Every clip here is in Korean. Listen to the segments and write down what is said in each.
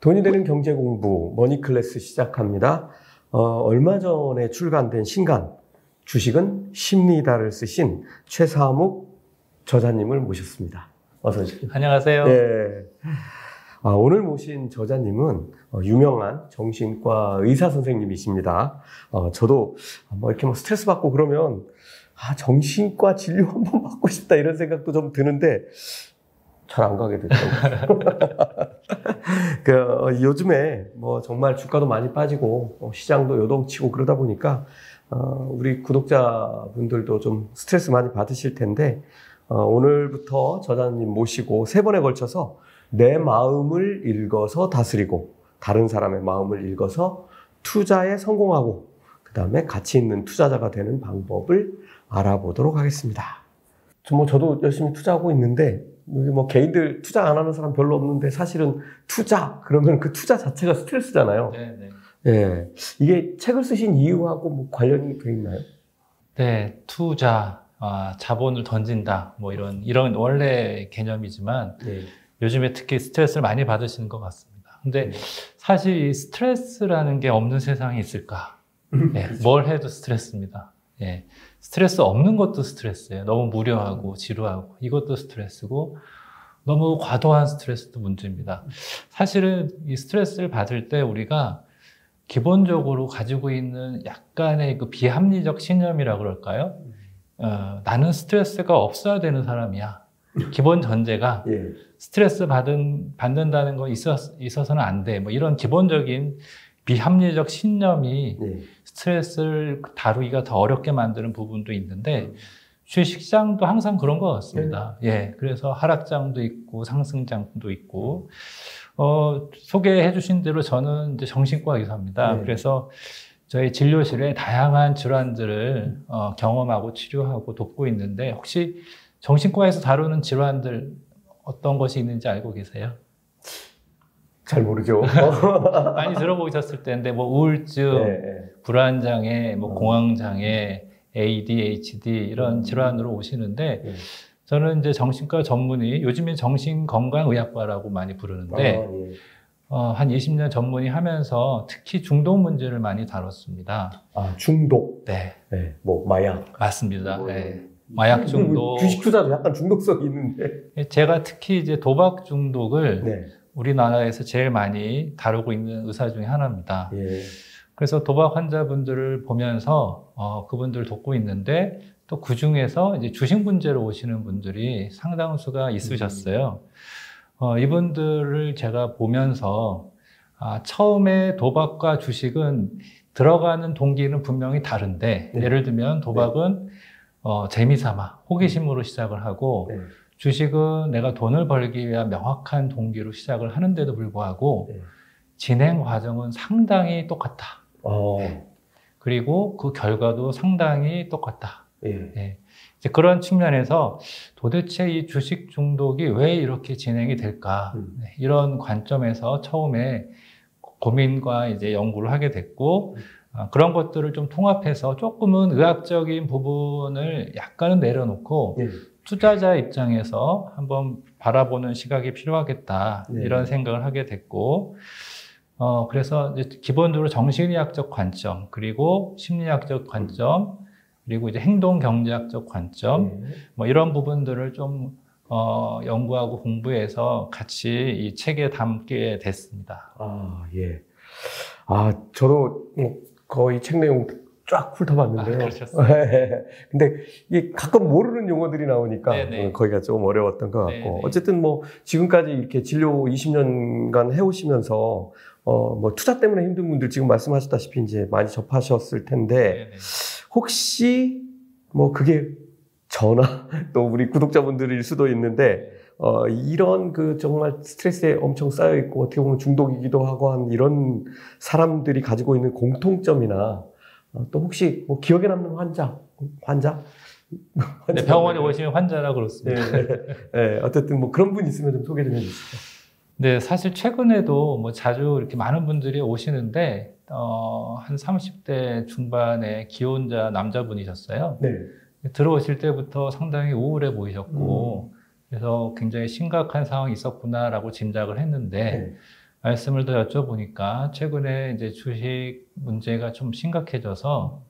돈이 되는 경제 공부 머니 클래스 시작합니다. 어, 얼마 전에 출간된 신간 주식은 심리다를 쓰신 최사묵 저자님을 모셨습니다. 어서 오십시오. 안녕하세요. 네. 아, 오늘 모신 저자님은 어, 유명한 정신과 의사 선생님이십니다. 어, 저도 뭐 이렇게 뭐 스트레스 받고 그러면 아, 정신과 진료 한번 받고 싶다 이런 생각도 좀 드는데 잘 안 가게 되더라고요. 그, 어, 요즘에 뭐 정말 주가도 많이 빠지고 어, 시장도 요동치고 그러다 보니까 어, 우리 구독자분들도 좀 스트레스 많이 받으실 텐데 어, 오늘부터 저자님 모시고 세 번에 걸쳐서 내 마음을 읽어서 다스리고 다른 사람의 마음을 읽어서 투자에 성공하고 그 다음에 가치 있는 투자자가 되는 방법을 알아보도록 하겠습니다. 뭐 저도 열심히 투자하고 있는데 뭐 개인들 투자 안 하는 사람 별로 없는데 사실은 투자 그러면 그 투자 자체가 스트레스잖아요. 네, 네. 예, 이게 책을 쓰신 이유하고 뭐 관련이 돼 있나요? 네, 투자, 아, 자본을 던진다, 뭐 이런 이런 원래 개념이지만 네. 요즘에 특히 스트레스를 많이 받으시는 것 같습니다. 근데 네. 사실 이 스트레스라는 게 없는 세상이 있을까? 예, 뭘 해도 스트레스입니다. 예, 스트레스 없는 것도 스트레스예요. 너무 무료하고 지루하고 이것도 스트레스고 너무 과도한 스트레스도 문제입니다. 사실은 이 스트레스를 받을 때 우리가 기본적으로 가지고 있는 약간의 그 비합리적 신념이라 그럴까요? 어, 나는 스트레스가 없어야 되는 사람이야. 기본 전제가 예. 스트레스 받은, 받는다는 거 있어, 있어서는 안 돼. 뭐 이런 기본적인 비합리적 신념이 네. 스트레스를 다루기가 더 어렵게 만드는 부분도 있는데 주식시장도 항상 그런 것 같습니다. 예, 그래서 하락장도 있고 상승장도 있고 어, 소개해 주신 대로 저는 이제 정신과 의사입니다. 네. 그래서 저희 진료실에 다양한 질환들을 어, 경험하고 치료하고 돕고 있는데 혹시 정신과에서 다루는 질환들 어떤 것이 있는지 알고 계세요? 잘 모르죠. 많이 들어보셨을 텐데 뭐 우울증, 네, 네. 불안 장애, 뭐 어. 공황 장애, ADHD 이런 질환으로 오시는데 네. 저는 이제 정신과 전문의, 요즘에 정신건강의학과라고 많이 부르는데 아, 예. 어, 한 20년 전문의 하면서 특히 중독 문제를 많이 다뤘습니다. 아, 중독. 네, 네. 뭐 마약. 맞습니다. 뭐, 네. 마약 중독. 주식 투자도 약간 중독성이 있는데. 제가 특히 이제 도박 중독을 네. 우리나라에서 제일 많이 다루고 있는 의사 중에 하나입니다. 예. 그래서 도박 환자분들을 보면서 어, 그분들 돕고 있는데 또 그 중에서 이제 주식 문제로 오시는 분들이 상당수가 있으셨어요. 어, 이분들을 제가 보면서 아, 처음에 도박과 주식은 들어가는 동기는 분명히 다른데 네. 예를 들면 도박은 어, 재미삼아 호기심으로 시작을 하고 네. 주식은 내가 돈을 벌기 위한 명확한 동기로 시작을 하는데도 불구하고 네. 진행 과정은 상당히 똑같다. 어. 그리고 그 결과도 상당히 똑같다. 예. 예. 이제 그런 측면에서 도대체 이 주식 중독이 왜 이렇게 진행이 될까? 음. 네, 이런 관점에서 처음에 고민과 이제 연구를 하게 됐고, 아, 그런 것들을 좀 통합해서 조금은 의학적인 부분을 약간은 내려놓고 예. 투자자 입장에서 한번 바라보는 시각이 필요하겠다. 네. 이런 생각을 하게 됐고, 어, 그래서 이제 기본적으로 정신의학적 관점, 그리고 심리학적 관점, 그리고 이제 행동 경제학적 관점, 예. 뭐 이런 부분들을 좀, 어, 연구하고 공부해서 같이 이 책에 담게 됐습니다. 아, 예. 아, 저도 뭐 거의 책 내용 쫙 훑어봤는데요. 아, 그러셨어요? 근데 이게 가끔 모르는 용어들이 나오니까 네네. 어, 거기가 좀 어려웠던 것 같고. 네네. 어쨌든 뭐 지금까지 이렇게 진료 20년간 해오시면서 어, 뭐 투자 때문에 힘든 분들 지금 말씀하셨다시피 이제 많이 접하셨을 텐데 네네. 혹시 뭐 그게 저나 또 우리 구독자분들일 수도 있는데 어, 이런 그 정말 스트레스에 엄청 쌓여 있고 어떻게 보면 중독이기도 하고 한 이런 사람들이 가지고 있는 공통점이나 어, 또 혹시 뭐 기억에 남는 환자, 환자? 네, 병원에 오시는 환자라 그렇습니다. 네, 네. 네, 어쨌든 뭐 그런 분 있으면 좀 소개 좀 해주시죠. 네, 사실 최근에도 뭐 자주 이렇게 많은 분들이 오시는데, 어, 한 30대 중반의 기혼자 남자분이셨어요. 네. 들어오실 때부터 상당히 우울해 보이셨고, 그래서 굉장히 심각한 상황이 있었구나라고 짐작을 했는데, 네. 말씀을 더 여쭤보니까 최근에 이제 주식 문제가 좀 심각해져서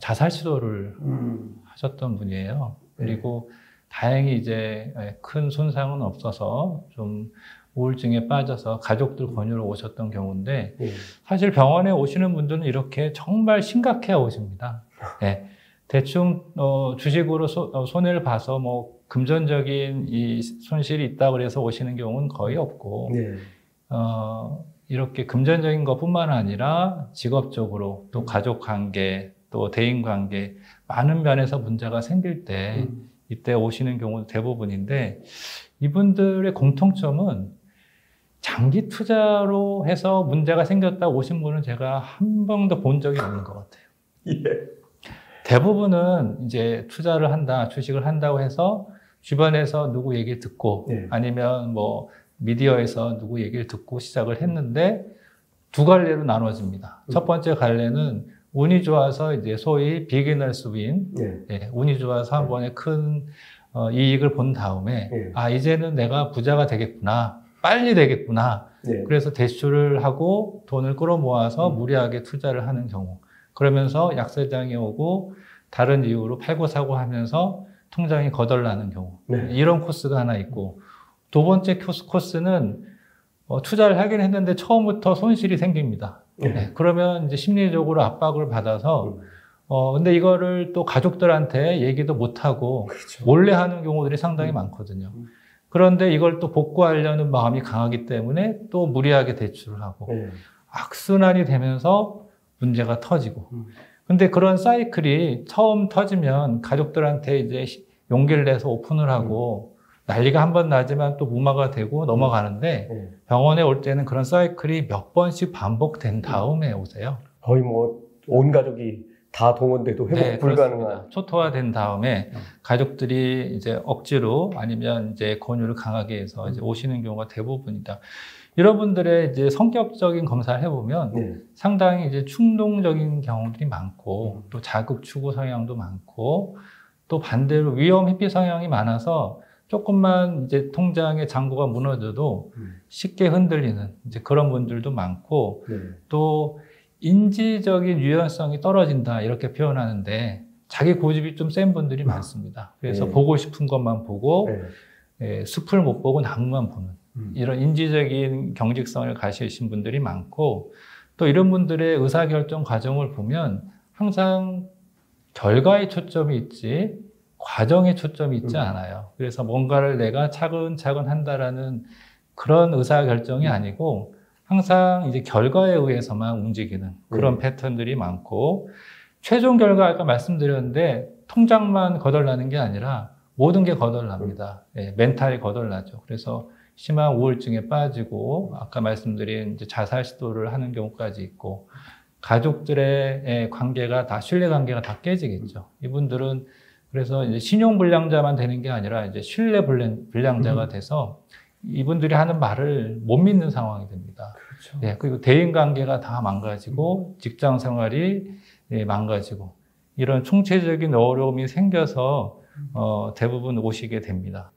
자살 시도를 음. 하셨던 분이에요. 네. 그리고 다행히 이제 큰 손상은 없어서 좀 우울증에 빠져서 가족들 권유로 오셨던 경우인데 예. 사실 병원에 오시는 분들은 이렇게 정말 심각해 오십니다. 예. 대충 어, 주식으로 소, 어, 손해를 봐서 뭐 금전적인 이 손실이 있다 그래서 오시는 경우는 거의 없고 네. 어, 이렇게 금전적인 것뿐만 아니라 직업적으로 또 가족 관계 또 대인 관계 많은 면에서 문제가 생길 때 음. 이때 오시는 경우도 대부분인데 이분들의 공통점은 장기 투자로 해서 문제가 생겼다 오신 분은 제가 한 번도 본 적이 없는 것 같아요. 예. 대부분은 이제 투자를 한다, 주식을 한다고 해서 주변에서 누구 얘기를 듣고 네. 아니면 뭐 미디어에서 누구 얘기를 듣고 시작을 했는데 두 갈래로 나눠집니다. 음. 첫 번째 갈래는 운이 좋아서 이제 소위 비기너스 윈, 예. 예, 운이 좋아서 한 번에 큰 어, 이익을 본 다음에 네. 아 이제는 내가 부자가 되겠구나, 빨리 되겠구나. 네. 그래서 대출을 하고 돈을 끌어모아서 음. 무리하게 투자를 하는 경우. 그러면서 약세장이 오고 다른 이유로 팔고 사고 하면서 통장이 거덜나는 경우. 네. 이런 코스가 하나 있고 두 번째 코스, 코스는 어, 투자를 하긴 했는데 처음부터 손실이 생깁니다. 네. 네, 그러면 이제 심리적으로 압박을 받아서 음. 어, 근데 이거를 또 가족들한테 얘기도 못하고 그렇죠. 몰래 하는 경우들이 상당히 음. 많거든요. 음. 그런데 이걸 또 복구하려는 마음이 강하기 때문에 또 무리하게 대출을 하고 네. 악순환이 되면서 문제가 터지고. 음. 근데 그런 사이클이 처음 터지면 가족들한테 이제 시- 용기를 내서 오픈을 하고 난리가 한 번 나지만 또 무마가 되고 넘어가는데 네. 병원에 올 때는 그런 사이클이 몇 번씩 반복된 다음에 오세요. 거의 뭐 온 가족이 다 동원돼도 회복 네, 불가능한. 그렇습니다. 초토화된 다음에 음. 가족들이 이제 억지로 아니면 이제 권유를 강하게 해서 음. 이제 오시는 경우가 대부분이다. 여러분들의 이제 성격적인 검사를 해보면 네. 상당히 이제 충동적인 경우들이 많고 음. 또 자극 추구 성향도 많고 또 반대로 위험 회피 성향이 많아서 조금만 이제 통장의 잔고가 무너져도 음. 쉽게 흔들리는 이제 그런 분들도 많고 네. 또 인지적인 유연성이 떨어진다 이렇게 표현하는데 자기 고집이 좀 센 분들이 많습니다. 그래서 네. 보고 싶은 것만 보고 네. 예, 숲을 못 보고 나무만 보는 음. 이런 인지적인 경직성을 가지신 분들이 많고 또 이런 분들의 의사결정 과정을 보면 항상 결과에 초점이 있지 과정에 초점이 있지 음. 않아요. 그래서 뭔가를 내가 차근차근 한다라는 그런 의사결정이 음. 아니고 항상 이제 결과에 의해서만 움직이는 그런 네. 패턴들이 많고 최종 결과 아까 말씀드렸는데 통장만 거덜나는 게 아니라 모든 게 거덜납니다. 예, 멘탈이 거덜나죠. 그래서 심한 우울증에 빠지고 아까 말씀드린 자살 시도를 하는 경우까지 있고 가족들의 예, 관계가 다 신뢰 관계가 다 깨지겠죠. 이분들은 그래서 이제 신용 불량자만 되는 게 아니라 이제 신뢰 불량- 불량 자가 돼서 이분들이 하는 말을 못 믿는 상황이 됩니다. 그렇죠. 예, 그리고 대인 관계가 다 망가지고 직장 생활이 예, 망가지고 이런 총체적인 어려움이 생겨서 어, 대부분 오시게 됩니다.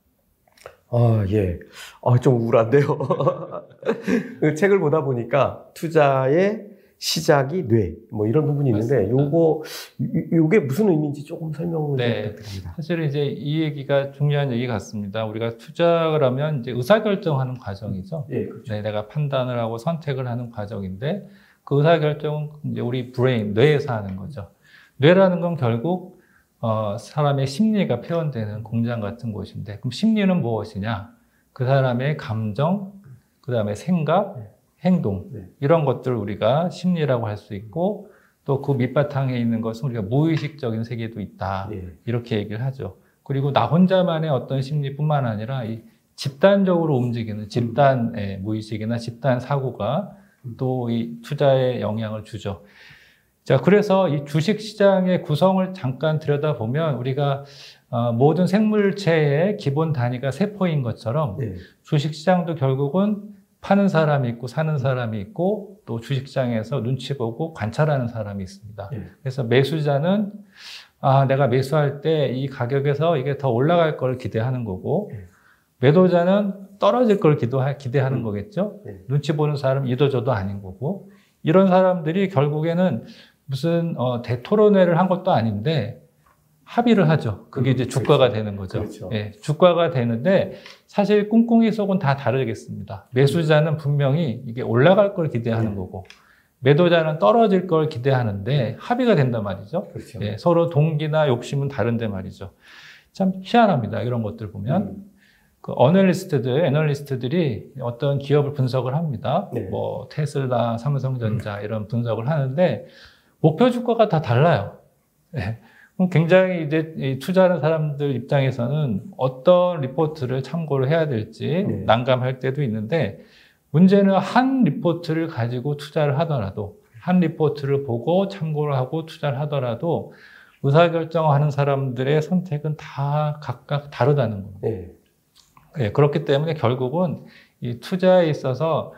아, 예. 아, 좀 우울한데요. 그 책을 보다 보니까 투자의 시작이 뇌, 뭐 이런 부분이 있는데, 맞습니다. 요거, 요- 요게 무슨 의미인지 조금 설명을 네. 좀 부탁드립니다. 사실은 이제 이 얘기가 중요한 얘기 같습니다. 우리가 투자를 하면 이제 의사결정하는 과정이죠. 예, 그렇죠. 네, 내가 판단을 하고 선택을 하는 과정인데 그 의사결정은 이제 우리 브레인, 뇌에서 하는 거죠. 뇌라는 건 결국 어, 사람의 심리가 표현되는 공장 같은 곳인데 그럼 심리는 무엇이냐? 그 사람의 감정, 그 다음에 생각, 네. 행동 네. 이런 것들을 우리가 심리라고 할 수 있고 또 그 밑바탕에 있는 것은 우리가 무의식적인 세계도 있다. 예. 이렇게 얘기를 하죠. 그리고 나 혼자만의 어떤 심리뿐만 아니라 이 집단적으로 움직이는 집단의 무의식이나 집단 사고가 또 이 투자에 영향을 주죠. 자, 그래서 이 주식 시장의 구성을 잠깐 들여다보면 우리가 어, 모든 생물체의 기본 단위가 세포인 것처럼 예. 주식 시장도 결국은 파는 사람이 있고 사는 사람이 있고 또 주식 시장에서 눈치 보고 관찰하는 사람이 있습니다. 예. 그래서 매수자는 아, 내가 매수할 때 이 가격에서 이게 더 올라갈 걸 기대하는 거고 예. 매도자는 떨어질 걸 기도하, 기대하는 음. 거겠죠. 네. 눈치 보는 사람 이도 저도 아닌 거고 이런 사람들이 결국에는 무슨 어, 대토론회를 한 것도 아닌데 합의를 하죠. 그게 이제 음, 주가가 그렇죠. 되는 거죠. 그렇죠. 예, 주가가 되는데 사실 꿍꿍이 속은 다 다르겠습니다. 매수자는 분명히 이게 올라갈 걸 기대하는 네. 거고 매도자는 떨어질 걸 기대하는데 합의가 된단 말이죠. 그렇죠. 예, 서로 동기나 욕심은 다른데 말이죠. 참 희한합니다. 이런 것들 보면. 음. 그 어널리스트들, 애널리스트들이 어떤 기업을 분석을 합니다. 네. 뭐 테슬라, 삼성전자 이런 분석을 하는데 목표 주가가 다 달라요. 예. 굉장히 이제 이 투자하는 사람들 입장에서는 어떤 리포트를 참고를 해야 될지 네. 난감할 때도 있는데 문제는 한 리포트를 가지고 투자를 하더라도 한 리포트를 보고 참고를 하고 투자를 하더라도 의사결정하는 사람들의 선택은 다 각각 다르다는 겁니다. 네. 예, 그렇기 때문에 결국은 이 투자에 있어서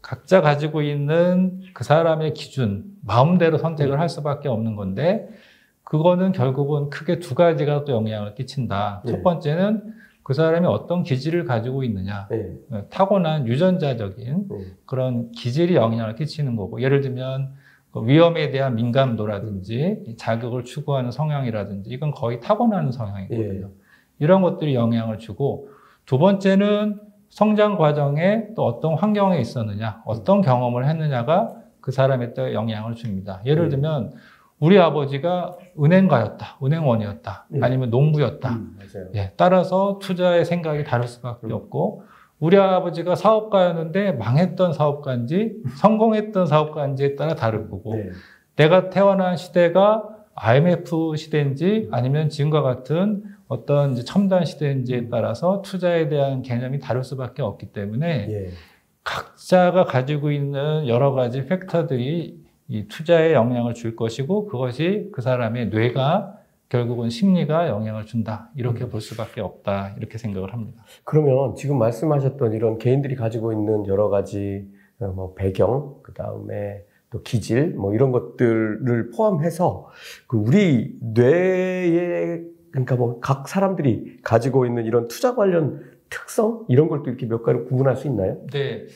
각자 가지고 있는 그 사람의 기준, 마음대로 선택을 할 수밖에 없는 건데, 그거는 결국은 크게 두 가지가 또 영향을 끼친다. 네. 첫 번째는 그 사람이 어떤 기질을 가지고 있느냐. 네. 예, 타고난 유전자적인 네. 그런 기질이 영향을 끼치는 거고, 예를 들면 그 위험에 대한 민감도라든지 자극을 추구하는 성향이라든지 이건 거의 타고나는 성향이거든요. 이런 것들이 영향을 주고 두 번째는 성장 과정에 또 어떤 환경에 있었느냐, 어떤 경험을 했느냐가 그 사람에 또 영향을 줍니다. 예를 네. 들면 우리 아버지가 은행가였다, 은행원이었다, 네. 아니면 농부였다. 음, 맞아요. 예, 따라서 투자의 생각이 다를 수밖에 음. 없고 우리 아버지가 사업가였는데 망했던 사업가인지 성공했던 사업가인지에 따라 다를 거고 네. 내가 태어난 시대가 IMF 시대인지 아니면 지금과 같은 어떤 첨단 시대인지에 따라서 투자에 대한 개념이 다를 수밖에 없기 때문에 예. 각자가 가지고 있는 여러 가지 팩터들이 이 투자에 영향을 줄 것이고 그것이 그 사람의 뇌가 결국은 심리가 영향을 준다 이렇게 볼 수밖에 없다 이렇게 생각을 합니다. 그러면 지금 말씀하셨던 이런 개인들이 가지고 있는 여러 가지 어, 뭐 배경, 그 다음에 또 기질, 뭐 이런 것들을 포함해서 그 우리 뇌에 그러니까 뭐 각 사람들이 가지고 있는 이런 투자 관련 특성 이런 걸 또 이렇게 몇 가지 구분할 수 있나요? 네.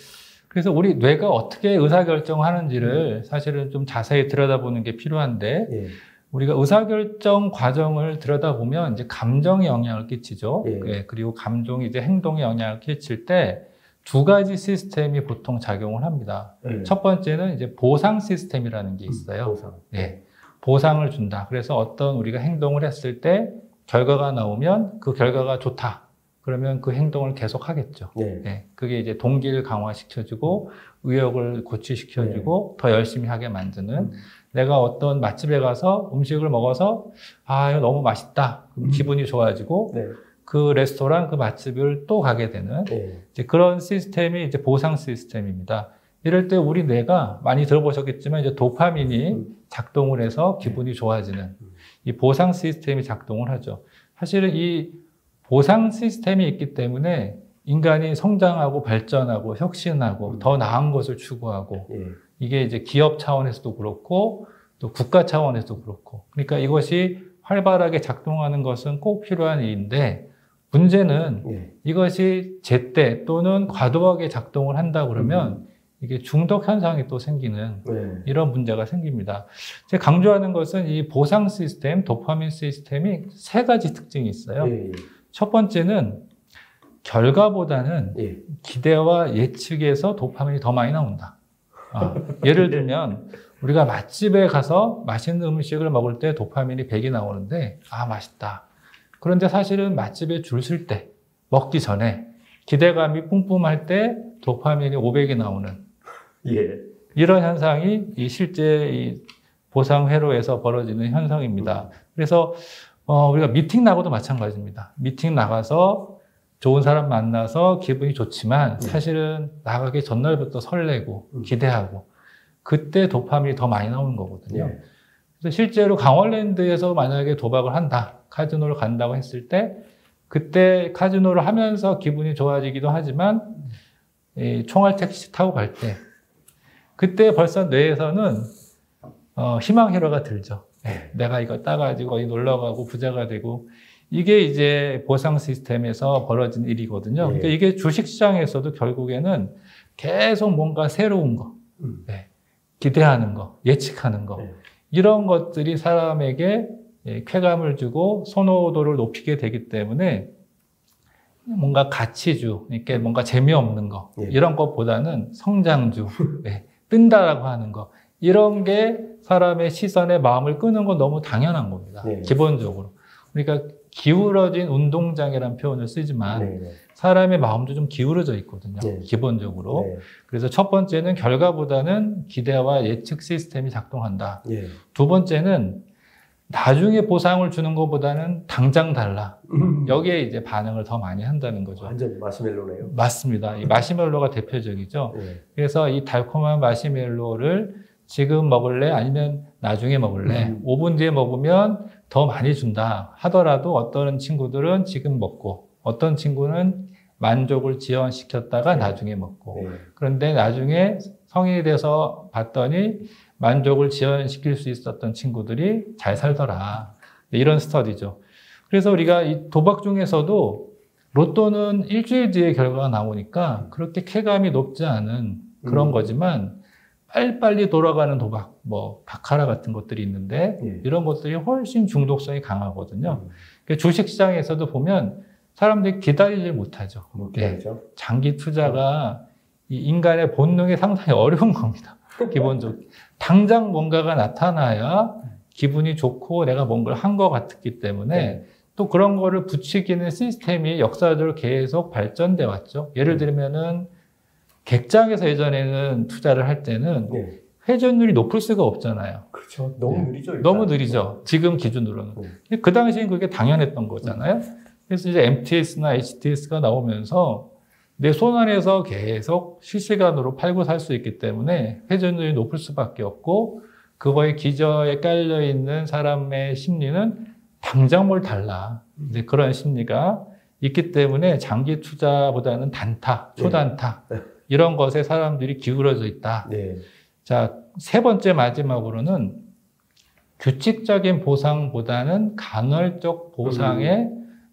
그래서 우리 뇌가 어떻게 의사결정하는지를 사실은 좀 자세히 들여다보는 게 필요한데 예. 우리가 의사결정 과정을 들여다보면 이제 감정에 영향을 끼치죠. 예. 예, 그리고 감정이 이제 행동에 영향을 끼칠 때 두 가지 시스템이 보통 작용을 합니다. 예. 첫 번째는 이제 보상 시스템이라는 게 있어요. 보상. 예. 보상을 준다. 그래서 어떤 우리가 행동을 했을 때 결과가 나오면 그 결과가 좋다. 그러면 그 행동을 계속 하겠죠. 예. 예, 그게 이제 동기를 강화시켜주고 의욕을 고취시켜주고 더 열심히 하게 만드는 음. 내가 어떤 맛집에 가서 음식을 먹어서 아 이거 너무 맛있다 그럼 음. 기분이 좋아지고 네. 그 레스토랑 그 맛집을 또 가게 되는 예. 이제 그런 시스템이 이제 보상 시스템입니다. 이럴 때 우리 뇌가 많이 들어보셨겠지만 이제 도파민이 음. 작동을 해서 기분이 좋아지는 이 보상 시스템이 작동을 하죠. 사실은 이 보상 시스템이 있기 때문에 인간이 성장하고 발전하고 혁신하고 음. 더 나은 것을 추구하고 예. 이게 이제 기업 차원에서도 그렇고 또 국가 차원에서도 그렇고 그러니까 이것이 활발하게 작동하는 것은 꼭 필요한 일인데 문제는 예. 이것이 제때 또는 과도하게 작동을 한다 그러면 이게 중독 현상이 또 생기는 네. 이런 문제가 생깁니다. 제가 강조하는 것은 이 보상 시스템, 도파민 시스템이 세 가지 특징이 있어요. 예. 첫 번째는 결과보다는 예. 기대와 예측에서 도파민이 더 많이 나온다. 아, 예를 들면 우리가 맛집에 가서 맛있는 음식을 먹을 때 도파민이 100이 나오는데 아 맛있다. 그런데 사실은 맛집에 줄 설 때 먹기 전에 기대감이 뿜뿜할 때 도파민이 500이 나오는 예. 이런 현상이 이 실제 이 보상 회로에서 벌어지는 현상입니다. 그래서 어, 우리가 미팅 나고도 마찬가지입니다. 미팅 나가서 좋은 사람 만나서 기분이 좋지만 네. 사실은 나가기 전날부터 설레고 음. 기대하고 그때 도파민이 더 많이 나오는 거거든요. 예. 그래서 실제로 강원랜드에서 만약에 도박을 한다, 카지노를 간다고 했을 때, 그때 카지노를 하면서 기분이 좋아지기도 하지만, 이 총알 택시 타고 갈 때, 그때 벌써 뇌에서는 어, 희망 회로가 들죠. 예, 내가 이거 따가지고 어디 놀러 가고 부자가 되고, 이게 이제 보상 시스템에서 벌어진 일이거든요. 네. 그러니까 이게 주식 시장에서도 결국에는 계속 뭔가 새로운 거, 음. 네. 기대하는 거, 예측하는 거, 네. 이런 것들이 사람에게 예, 쾌감을 주고 선호도를 높이게 되기 때문에 뭔가 가치주, 이렇게 뭔가 재미없는 거, 예. 이런 것보다는 성장주, 네, 뜬다라고 하는 거, 이런 게 사람의 시선에 마음을 끄는 건 너무 당연한 겁니다. 네. 기본적으로. 그러니까 기울어진 운동장이라는 표현을 쓰지만 네, 네. 사람의 마음도 좀 기울어져 있거든요. 네. 기본적으로. 네. 그래서 첫 번째는 결과보다는 기대와 예측 시스템이 작동한다. 예. 두 번째는 나중에 보상을 주는 것보다는 당장 달라. 음. 여기에 이제 반응을 더 많이 한다는 거죠. 완전 마시멜로네요. 맞습니다. 이 마시멜로가 대표적이죠. 네. 그래서 이 달콤한 마시멜로를 지금 먹을래? 아니면 나중에 먹을래? 음. 5분 뒤에 먹으면 더 많이 준다. 하더라도 어떤 친구들은 지금 먹고, 어떤 친구는 만족을 지연시켰다가 네. 나중에 먹고. 네. 그런데 나중에 성인이 돼서 봤더니 만족을 지연시킬 수 있었던 친구들이 잘 살더라. 이런 스터디죠. 그래서 우리가 이 도박 중에서도 로또는 일주일 뒤에 결과가 나오니까 그렇게 쾌감이 높지 않은 그런 음. 거지만 빨리빨리 돌아가는 도박, 뭐 바카라 같은 것들이 있는데 예. 이런 것들이 훨씬 중독성이 강하거든요. 음. 그 주식 시장에서도 보면 사람들이 기다리질 못하죠. 뭐 네. 장기 투자가 이 인간의 본능이 상당히 어려운 겁니다. 기본적으로. 당장 뭔가가 나타나야 기분이 좋고 내가 뭔가를 한 것 같기 때문에 네. 또 그런 거를 붙이기는 시스템이 역사적으로 계속 발전돼 왔죠. 예를 들면은 객장에서 예전에는 투자를 할 때는 네. 회전율이 높을 수가 없잖아요. 그렇죠. 너무 네. 느리죠. 일단. 너무 느리죠. 지금 기준으로는. 네. 그 당시엔 그게 당연했던 거잖아요. 그래서 이제 MTS나 HTS가 나오면서 내 손 안에서 계속 실시간으로 팔고 살 수 있기 때문에 회전율이 높을 수밖에 없고 그거에 기저에 깔려 있는 사람의 심리는 당장 뭘 달라. 이제 그런 심리가 있기 때문에 장기 투자보다는 단타, 초단타 네. 이런 것에 사람들이 기울어져 있다. 네. 자, 세 번째 마지막으로는 규칙적인 보상보다는 간헐적 보상에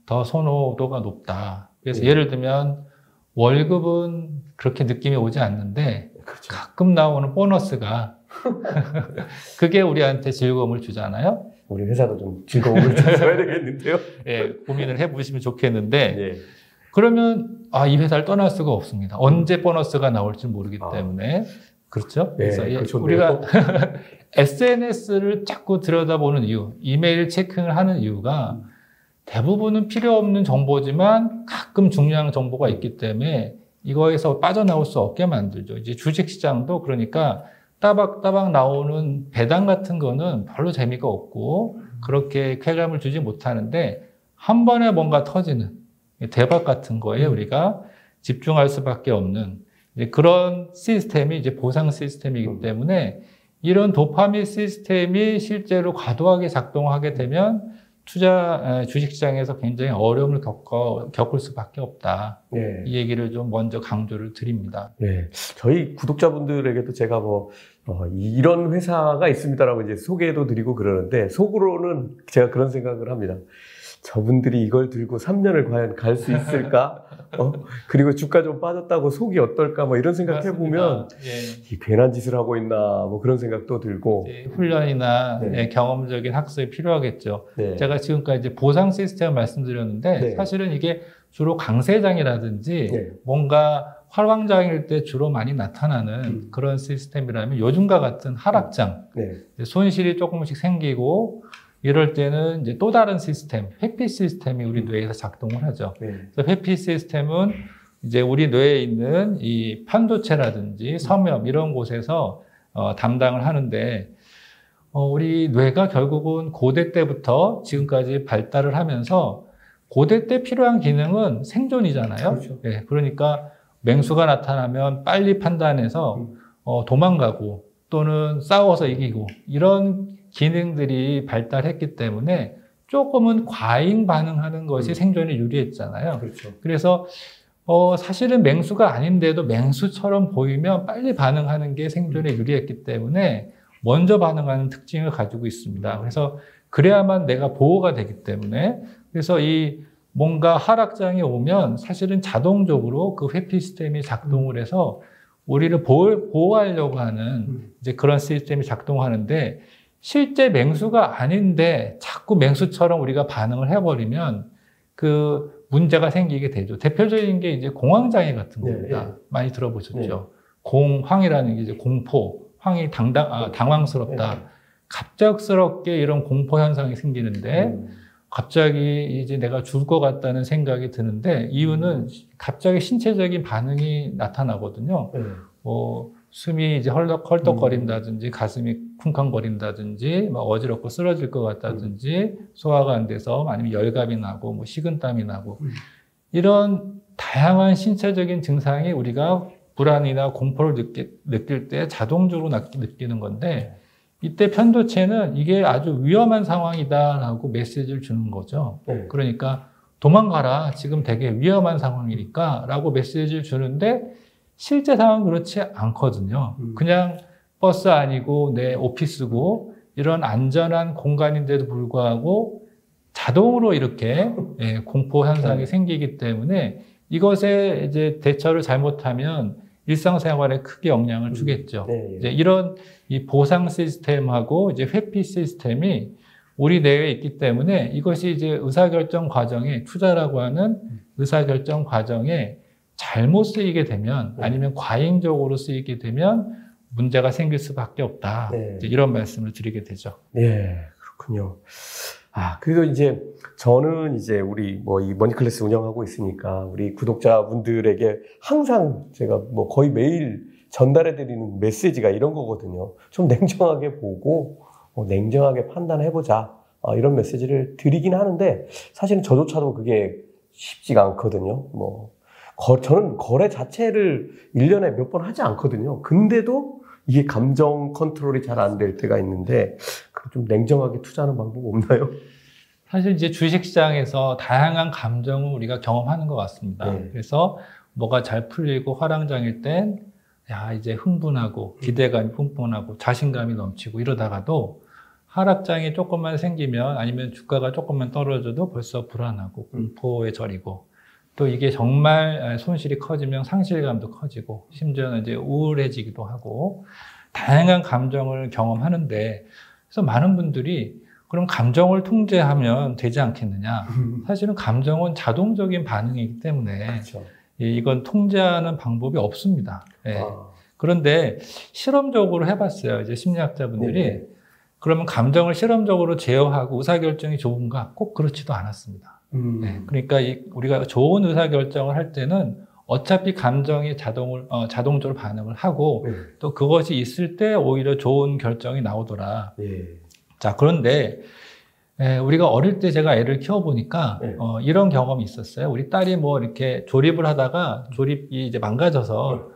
더 선호도가 높다. 그래서 네. 예를 들면 월급은 그렇게 느낌이 오지 않는데 그렇죠. 가끔 나오는 보너스가 그게 우리한테 즐거움을 주잖아요. 우리 회사도 좀 즐거움을 찾아야 되겠는데요. 예, 고민을 해보시면 좋겠는데 네. 그러면 아, 이 회사를 떠날 수가 없습니다. 언제 보너스가 나올지 모르기 아. 때문에 그렇죠. 네, 그래서 예, 그렇죠. 우리가 SNS를 자꾸 들여다보는 이유, 이메일 체킹을 하는 이유가 대부분은 필요 없는 정보지만 가끔 중요한 정보가 있기 때문에 이거에서 빠져나올 수 없게 만들죠. 이제 주식 시장도 그러니까 따박따박 나오는 배당 같은 거는 별로 재미가 없고 그렇게 쾌감을 주지 못하는데 한 번에 뭔가 터지는 대박 같은 거에 우리가 집중할 수밖에 없는 그런 시스템이 이제 보상 시스템이기 음. 때문에 이런 도파민 시스템이 실제로 과도하게 작동하게 되면 투자 에, 주식시장에서 굉장히 어려움을 겪어, 겪을 수밖에 없다. 네. 이 얘기를 좀 먼저 강조를 드립니다. 네. 저희 구독자분들에게도 제가 뭐, 어, 이런 회사가 있습니다라고 이제 소개도 드리고 그러는데, 속으로는 제가 그런 생각을 합니다. 저분들이 이걸 들고 3년을 과연 갈 수 있을까? 어? 그리고 주가 좀 빠졌다고 속이 어떨까? 뭐 이런 생각 해보면. 예. 이 괜한 짓을 하고 있나? 뭐 그런 생각도 들고, 이제 훈련이나 네. 예, 경험적인 학습이 필요하겠죠. 네. 제가 지금까지 이제 보상 시스템을 말씀드렸는데 네. 사실은 이게 주로 강세장이라든지 네. 뭔가 활황장일 때 주로 많이 나타나는 음. 그런 시스템이라면 요즘과 같은 하락장 네. 손실이 조금씩 생기고 이럴 때는 이제 또 다른 시스템 회피 시스템이 우리 뇌에서 작동을 하죠. 네. 그래서 회피 시스템은 이제 우리 뇌에 있는 이 편도체라든지 섬염 이런 곳에서 어, 담당을 하는데 어, 우리 뇌가 결국은 고대 때부터 지금까지 발달을 하면서 고대 때 필요한 기능은 생존이잖아요. 그렇죠. 예, 그러니까 맹수가 나타나면 빨리 판단해서 음. 어, 도망가고 또는 싸워서 이기고 이런 기능들이 발달했기 때문에 조금은 과잉 반응하는 것이 음. 생존에 유리했잖아요. 그렇죠. 그래서 어, 사실은 맹수가 아닌데도 맹수처럼 보이면 빨리 반응하는 게 생존에 유리했기 때문에 먼저 반응하는 특징을 가지고 있습니다. 그래서 그래야만 내가 보호가 되기 때문에 그래서 이 뭔가 하락장이 오면 사실은 자동적으로 그 회피 시스템이 작동을 해서 우리를 보호, 보호하려고 하는 이제 그런 시스템이 작동하는데 실제 맹수가 아닌데 자꾸 맹수처럼 우리가 반응을 해버리면 그 문제가 생기게 되죠. 대표적인 게 이제 공황장애 같은 네, 겁니다. 네. 많이 들어보셨죠. 네. 공황이라는 게 이제 공포, 황이 당당, 아, 당황스럽다. 네. 갑작스럽게 이런 공포 현상이 생기는데 음. 갑자기 이제 내가 죽을 것 같다는 생각이 드는데 이유는 갑자기 신체적인 반응이 나타나거든요. 네. 뭐 숨이 이제 헐떡 헐떡거린다든지 가슴이 쿵쾅거린다든지 막 어지럽고 쓰러질 것 같다든지 소화가 안 돼서 아니면 열감이 나고 뭐 식은땀이 나고 음. 이런 다양한 신체적인 증상이 우리가 불안이나 공포를 느낄 때 자동적으로 나- 느끼는 건데 이때 편도체는 이게 아주 위험한 상황이다라고 메시지를 주는 거죠. 네. 그러니까 도망가라. 지금 되게 위험한 상황이니까 라고 메시지를 주는데 실제 상황은 그렇지 않거든요. 음. 그냥 버스 아니고 내 오피스고 이런 안전한 공간인데도 불구하고 자동으로 이렇게 예, 공포 현상이 네. 생기기 때문에 이것에 이제 대처를 잘못하면 일상생활에 크게 영향을 음. 주겠죠. 네. 이제 이런 이 보상 시스템하고 이제 회피 시스템이 우리 내에 있기 때문에 이것이 이제 의사결정 과정에 투자라고 하는 의사결정 과정에 잘못 쓰이게 되면 네. 아니면 과잉적으로 쓰이게 되면 문제가 생길 수밖에 없다. 네. 이런 말씀을 드리게 되죠. 네, 그렇군요. 아, 그래도 이제 저는 이제 우리 뭐 이 머니클래스 운영하고 있으니까 우리 구독자분들에게 항상 제가 뭐 거의 매일 전달해 드리는 메시지가 이런 거거든요. 좀 냉정하게 보고 어, 냉정하게 판단해보자. 어, 이런 메시지를 드리긴 하는데 사실은 저조차도 그게 쉽지가 않거든요. 뭐, 거- 저는 거래 자체를 1년에 몇 번 하지 않거든요. 근데도 이게 감정 컨트롤이 잘 안 될 때가 있는데 좀 냉정하게 투자하는 방법 없나요? 사실 이제 주식시장에서 다양한 감정을 우리가 경험하는 것 같습니다. 네. 그래서 뭐가 잘 풀리고 화랑장일 땐, 야, 이제 흥분하고 기대감이 뿜뿜하고 자신감이 넘치고 이러다가도 하락장이 조금만 생기면 아니면 주가가 조금만 떨어져도 벌써 불안하고 공포에 절이고 또 이게 정말 손실이 커지면 상실감도 커지고 심지어는 이제 우울해지기도 하고 다양한 감정을 경험하는데 그래서 많은 분들이 그럼 감정을 통제하면 되지 않겠느냐. 사실은 감정은 자동적인 반응이기 때문에 그렇죠. 이- 이건 통제하는 방법이 없습니다. 예. 아, 그런데 실험적으로 해봤어요. 이제 심리학자분들이 네. 그러면 감정을 실험적으로 제어하고 의사결정이 좋은가? 꼭 그렇지도 않았습니다. 음, 네. 그러니까 이- 우리가 좋은 의사 결정을 할 때는 어차피 감정이 자동을, 어, 자동적으로 반응을 하고 네. 또 그것이 있을 때 오히려 좋은 결정이 나오더라. 예. 자, 그런데 에, 우리가 어릴 때 제가 애를 키워보니까 네. 어, 이런 경험이 있었어요. 우리 딸이 뭐 이렇게 조립을 하다가 조립이 이제 망가져서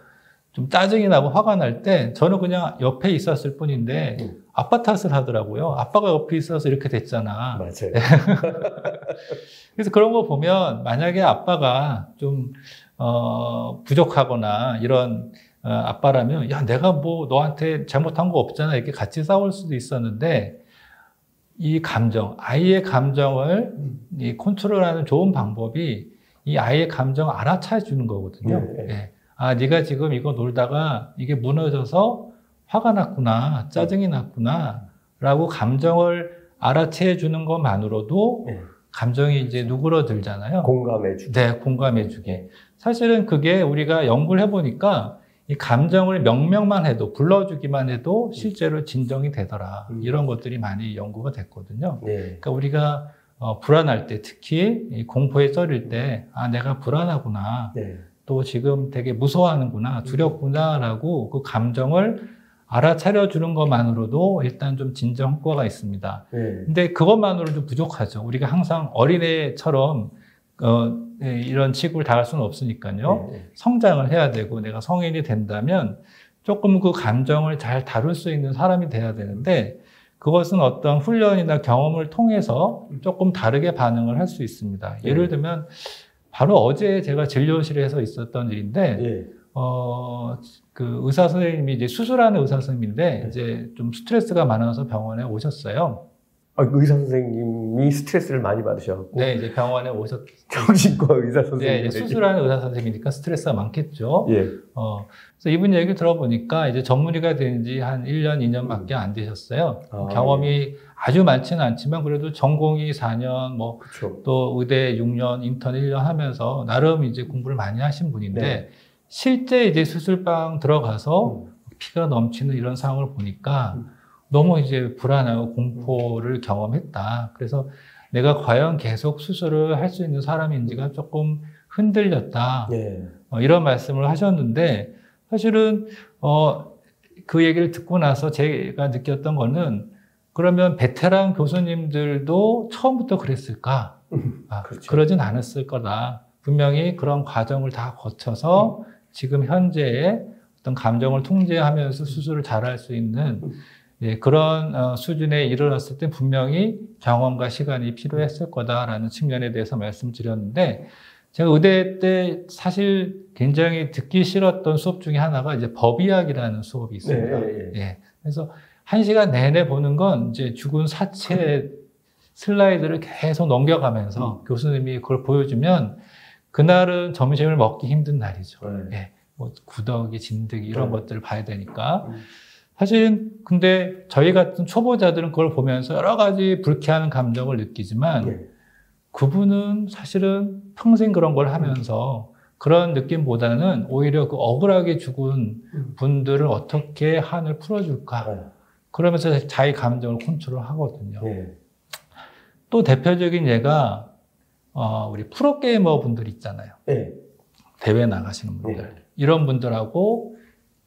좀 짜증이 나고 화가 날 때 저는 그냥 옆에 있었을 뿐인데 음. 아빠 탓을 하더라고요. 아빠가 옆에 있어서 이렇게 됐잖아. 맞아요. 그래서 그런 거 보면 만약에 아빠가 좀 어, 부족하거나 이런 어, 아빠라면 야 내가 뭐 너한테 잘못한 거 없잖아 이렇게 같이 싸울 수도 있었는데 이 감정 아이의 감정을 음. 이 컨트롤하는 좋은 방법이 이 아이의 감정을 알아차 주는 거거든요. 네, 네. 예. 아 네가 지금 이거 놀다가 이게 무너져서 화가 났구나 짜증이 났구나 라고 감정을 알아채 주는 것만으로도 네. 감정이 이제 누그러들잖아요. 공감해 주. 네, 공감해 주게. 사실은 그게 우리가 연구를 해보니까 이 감정을 명명만 해도 불러주기만 해도 실제로 진정이 되더라. 음. 이런 것들이 많이 연구가 됐거든요. 네. 그러니까 우리가 어, 불안할 때, 특히 이 공포에 쩔일 때, 아 내가 불안하구나. 네. 또 지금 되게 무서워하는구나, 두렵구나라고 그 감정을 알아차려 주는 것만으로도 일단 좀 진정 효과가 있습니다. 네. 근데 그것만으로 좀 부족하죠. 우리가 항상 어린애처럼 어, 예, 이런 치고를 당할 수는 없으니까요. 네. 성장을 해야 되고 내가 성인이 된다면 조금 그 감정을 잘 다룰 수 있는 사람이 돼야 되는데 그것은 어떤 훈련이나 경험을 통해서 조금 다르게 반응을 할 수 있습니다. 예를 들면 바로 어제 제가 진료실에서 있었던 일인데 예. 어, 그 의사 선생님이 이제 수술하는 의사 선생님인데 네. 이제 좀 스트레스가 많아서 병원에 오셨어요. 아, 의사 선생님이 스트레스를 많이 받으셔갖고 네, 이제 병원에 오셨. 정신과 의사 네, 선생님 이제 수술하는 의사 선생님이니까 스트레스가 많겠죠. 예. 어, 그래서 이분 얘기 들어보니까 이제 전문의가 된 지 한 1년, 2년밖에 안 되셨어요. 아, 경험이 아주 많지는 않지만 그래도 전공이 4년, 뭐 그렇죠. 또 의대 6년, 인턴 1년 하면서 나름 이제 공부를 많이 하신 분인데 네. 실제 이제 수술방 들어가서 음. 피가 넘치는 이런 상황을 보니까 음. 너무 이제 불안하고 공포를 경험했다. 그래서 내가 과연 계속 수술을 할 수 있는 사람인지가 조금 흔들렸다. 예. 어, 이런 말씀을 하셨는데 사실은 어, 그 얘기를 듣고 나서 제가 느꼈던 거는 그러면 베테랑 교수님들도 처음부터 그랬을까? 아, 그렇죠. 그러진 않았을 거다. 분명히 그런 과정을 다 거쳐서 지금 현재의 어떤 감정을 통제하면서 수술을 잘할 수 있는 음. 예, 그런 어, 수준에 이르렀을 때 분명히 경험과 시간이 필요했을 거다라는 측면에 대해서 말씀드렸는데 제가 의대 때 사실 굉장히 듣기 싫었던 수업 중에 하나가 이제 법의학이라는 수업이 네, 있습니다. 예, 예. 예. 그래서 한 시간 내내 보는 건 이제 죽은 사체 슬라이드를 계속 넘겨가면서 교수님이 그걸 보여주면 그날은 점심을 먹기 힘든 날이죠. 네. 예. 뭐 구더기, 진드기 이런 네. 것들을 봐야 되니까. 음. 사실은 근데 저희 같은 초보자들은 그걸 보면서 여러 가지 불쾌한 감정을 느끼지만 예. 그분은 사실은 평생 그런 걸 하면서 그런 느낌보다는 오히려 그 억울하게 죽은 음. 분들을 어떻게 한을 풀어줄까 네. 그러면서 자기 감정을 컨트롤 하거든요. 예. 또 대표적인 예가 어, 우리 프로게이머 분들 있잖아요. 예. 대회 나가시는 분들. 네. 이런 분들하고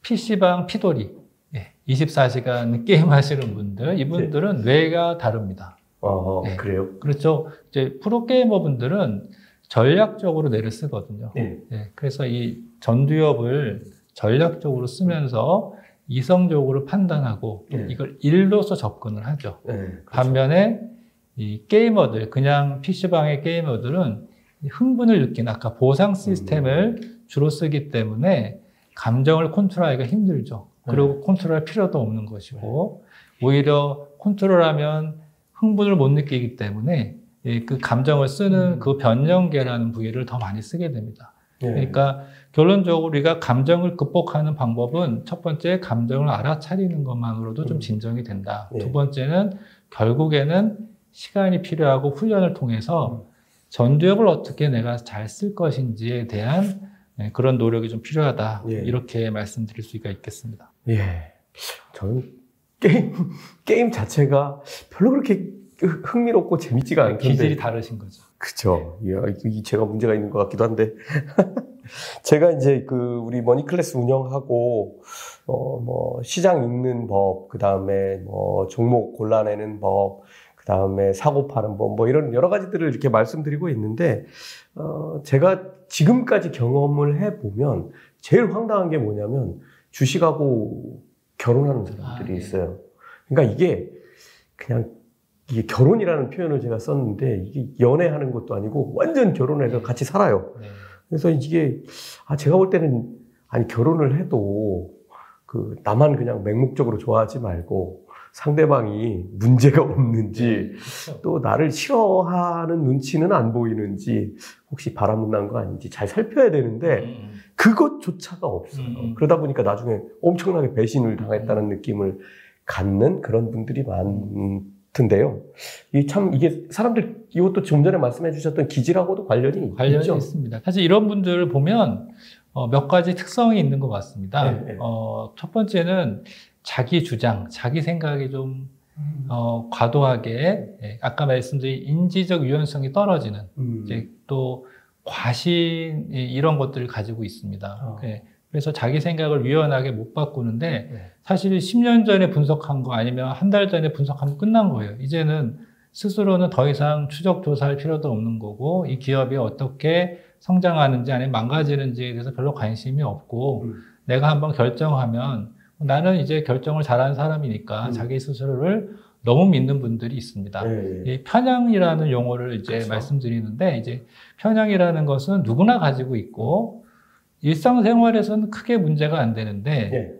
PC방 피돌이, 예, 24시간 게임 하시는 분들, 이분들은 뇌가 다릅니다. 어, 네. 그래요? 그렇죠. 이제 프로게이머 분들은 전략적으로 뇌를 쓰거든요. 예. 예, 그래서 이 전두엽을 전략적으로 쓰면서 이성적으로 판단하고 네. 이걸 일로서 접근을 하죠. 예. 그렇죠. 반면에 이 게이머들, 그냥 PC방의 게이머들은 흥분을 느끼는 아까 보상 시스템을 주로 쓰기 때문에 감정을 컨트롤하기가 힘들죠. 그리고 컨트롤할 필요도 없는 것이고 오히려 컨트롤하면 흥분을 못 느끼기 때문에 이그 감정을 쓰는 음. 그 변형계라는 부위를 더 많이 쓰게 됩니다. 예. 그러니까 결론적으로 우리가 감정을 극복하는 방법은 첫 번째 감정을 알아차리는 것만으로도 좀 음. 진정이 된다. 예. 두 번째는 결국에는 시간이 필요하고 훈련을 통해서 음. 전두엽을 어떻게 내가 잘 쓸 것인지에 대한 네, 그런 노력이 좀 필요하다. 예. 이렇게 말씀드릴 수가 있겠습니다. 예. 저는 게임, 게임 자체가 별로 그렇게 흥미롭고 재밌지가 않던데. 기질이 다르신 거죠. 그쵸. 예, 이 제가 문제가 있는 것 같기도 한데. 제가 이제 그 우리 머니클래스 운영하고, 어, 뭐, 시장 읽는 법, 그 다음에 뭐, 종목 골라내는 법, 그 다음에 사고 파는 법, 뭐 이런 여러 가지들을 이렇게 말씀드리고 있는데, 어, 제가 지금까지 경험을 해보면 제일 황당한 게 뭐냐면 주식하고 결혼하는 사람들이 아, 네. 있어요. 그러니까 이게 그냥 이게 결혼이라는 표현을 제가 썼는데 이게 연애하는 것도 아니고 완전 결혼해서 네. 같이 살아요. 네. 그래서 이게 아 제가 볼 때는 아니 결혼을 해도 그 나만 그냥 맹목적으로 좋아하지 말고 상대방이 문제가 없는지 그렇죠. 또 나를 싫어하는 눈치는 안 보이는지 혹시 바람난 거 아닌지 잘 살펴야 되는데 음, 그것조차가 없어요. 음, 음. 그러다 보니까 나중에 엄청나게 배신을 당했다는 느낌을 갖는 그런 분들이 많던데요. 이참 이게 사람들 이것도 좀 전에 말씀해 주셨던 기질하고도 관련이 관련이 있죠. 있습니다. 사실 이런 분들을 보면 어, 몇 가지 특성이 있는 것 같습니다. 네, 네. 어, 첫 번째는 자기 주장, 자기 생각이 좀 어, 과도하게 예, 아까 말씀드린 인지적 유연성이 떨어지는 음. 이제 또 과신 이- 이런 것들을 가지고 있습니다. 어. 예, 그래서 자기 생각을 유연하게 못 바꾸는데 네. 사실 10년 전에 분석한 거 아니면 한 달 전에 분석하면 끝난 거예요. 이제는 스스로는 더 이상 추적 조사할 필요도 없는 거고 이 기업이 어떻게 성장하는지 아니면 망가지는지에 대해서 별로 관심이 없고 음. 내가 한번 결정하면 나는 이제 결정을 잘하는 사람이니까 음. 자기 스스로를 너무 믿는 분들이 있습니다. 네, 네. 이 편향이라는 용어를 이제 그렇죠. 말씀드리는데 이제 편향이라는 것은 누구나 가지고 있고 일상생활에서는 크게 문제가 안 되는데 네.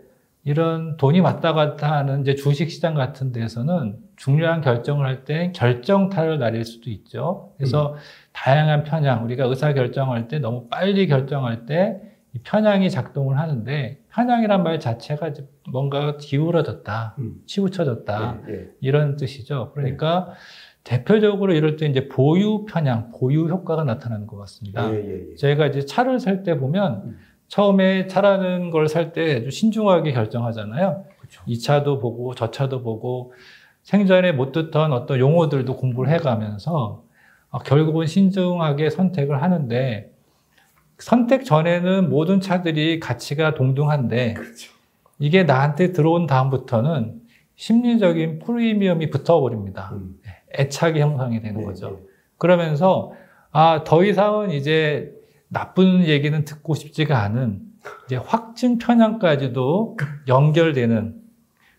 이런 돈이 왔다 갔다 하는 이제 주식시장 같은 데서는 중요한 결정을 할 때 결정타를 날릴 수도 있죠. 그래서 음. 다양한 편향, 우리가 의사 결정할 때 너무 빨리 결정할 때 편향이 작동을 하는데 편향이란 말 자체가 뭔가 기울어졌다, 음. 치우쳐졌다 예, 예. 이런 뜻이죠. 그러니까 예. 대표적으로 이럴 때 이제 보유 편향, 보유 효과가 나타나는 것 같습니다. 예. 저희가 이제 차를 살 때 보면 음. 처음에 차라는 걸 살 때 아주 신중하게 결정하잖아요. 그렇죠. 이 차도 보고 저 차도 보고 생전에 못 듣던 어떤 용어들도 공부를 해가면서 어, 결국은 신중하게 선택을 하는데 선택 전에는 모든 차들이 가치가 동등한데 그렇죠. 이게 나한테 들어온 다음부터는 심리적인 프리미엄이 붙어버립니다. 음. 애착이 형성이 되는 네, 거죠. 네. 그러면서 아, 더 이상은 이제 나쁜 얘기는 듣고 싶지가 않은 이제 확증 편향까지도 연결되는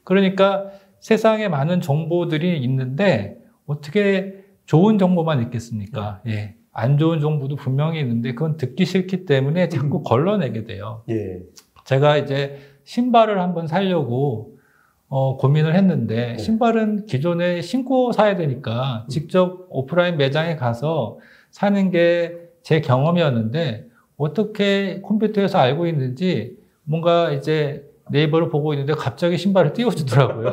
그러니까 세상에 많은 정보들이 있는데 어떻게 좋은 정보만 있겠습니까? 네. 예. 안 좋은 정보도 분명히 있는데 그건 듣기 싫기 때문에 자꾸 음. 걸러내게 돼요. 예. 제가 이제 신발을 한번 살려고 어, 고민을 했는데 네. 신발은 기존에 신고 사야 되니까 음. 직접 오프라인 매장에 가서 사는 게 제 경험이었는데 어떻게 컴퓨터에서 알고 있는지 뭔가 이제 네이버를 보고 있는데 갑자기 신발을 띄워주더라고요.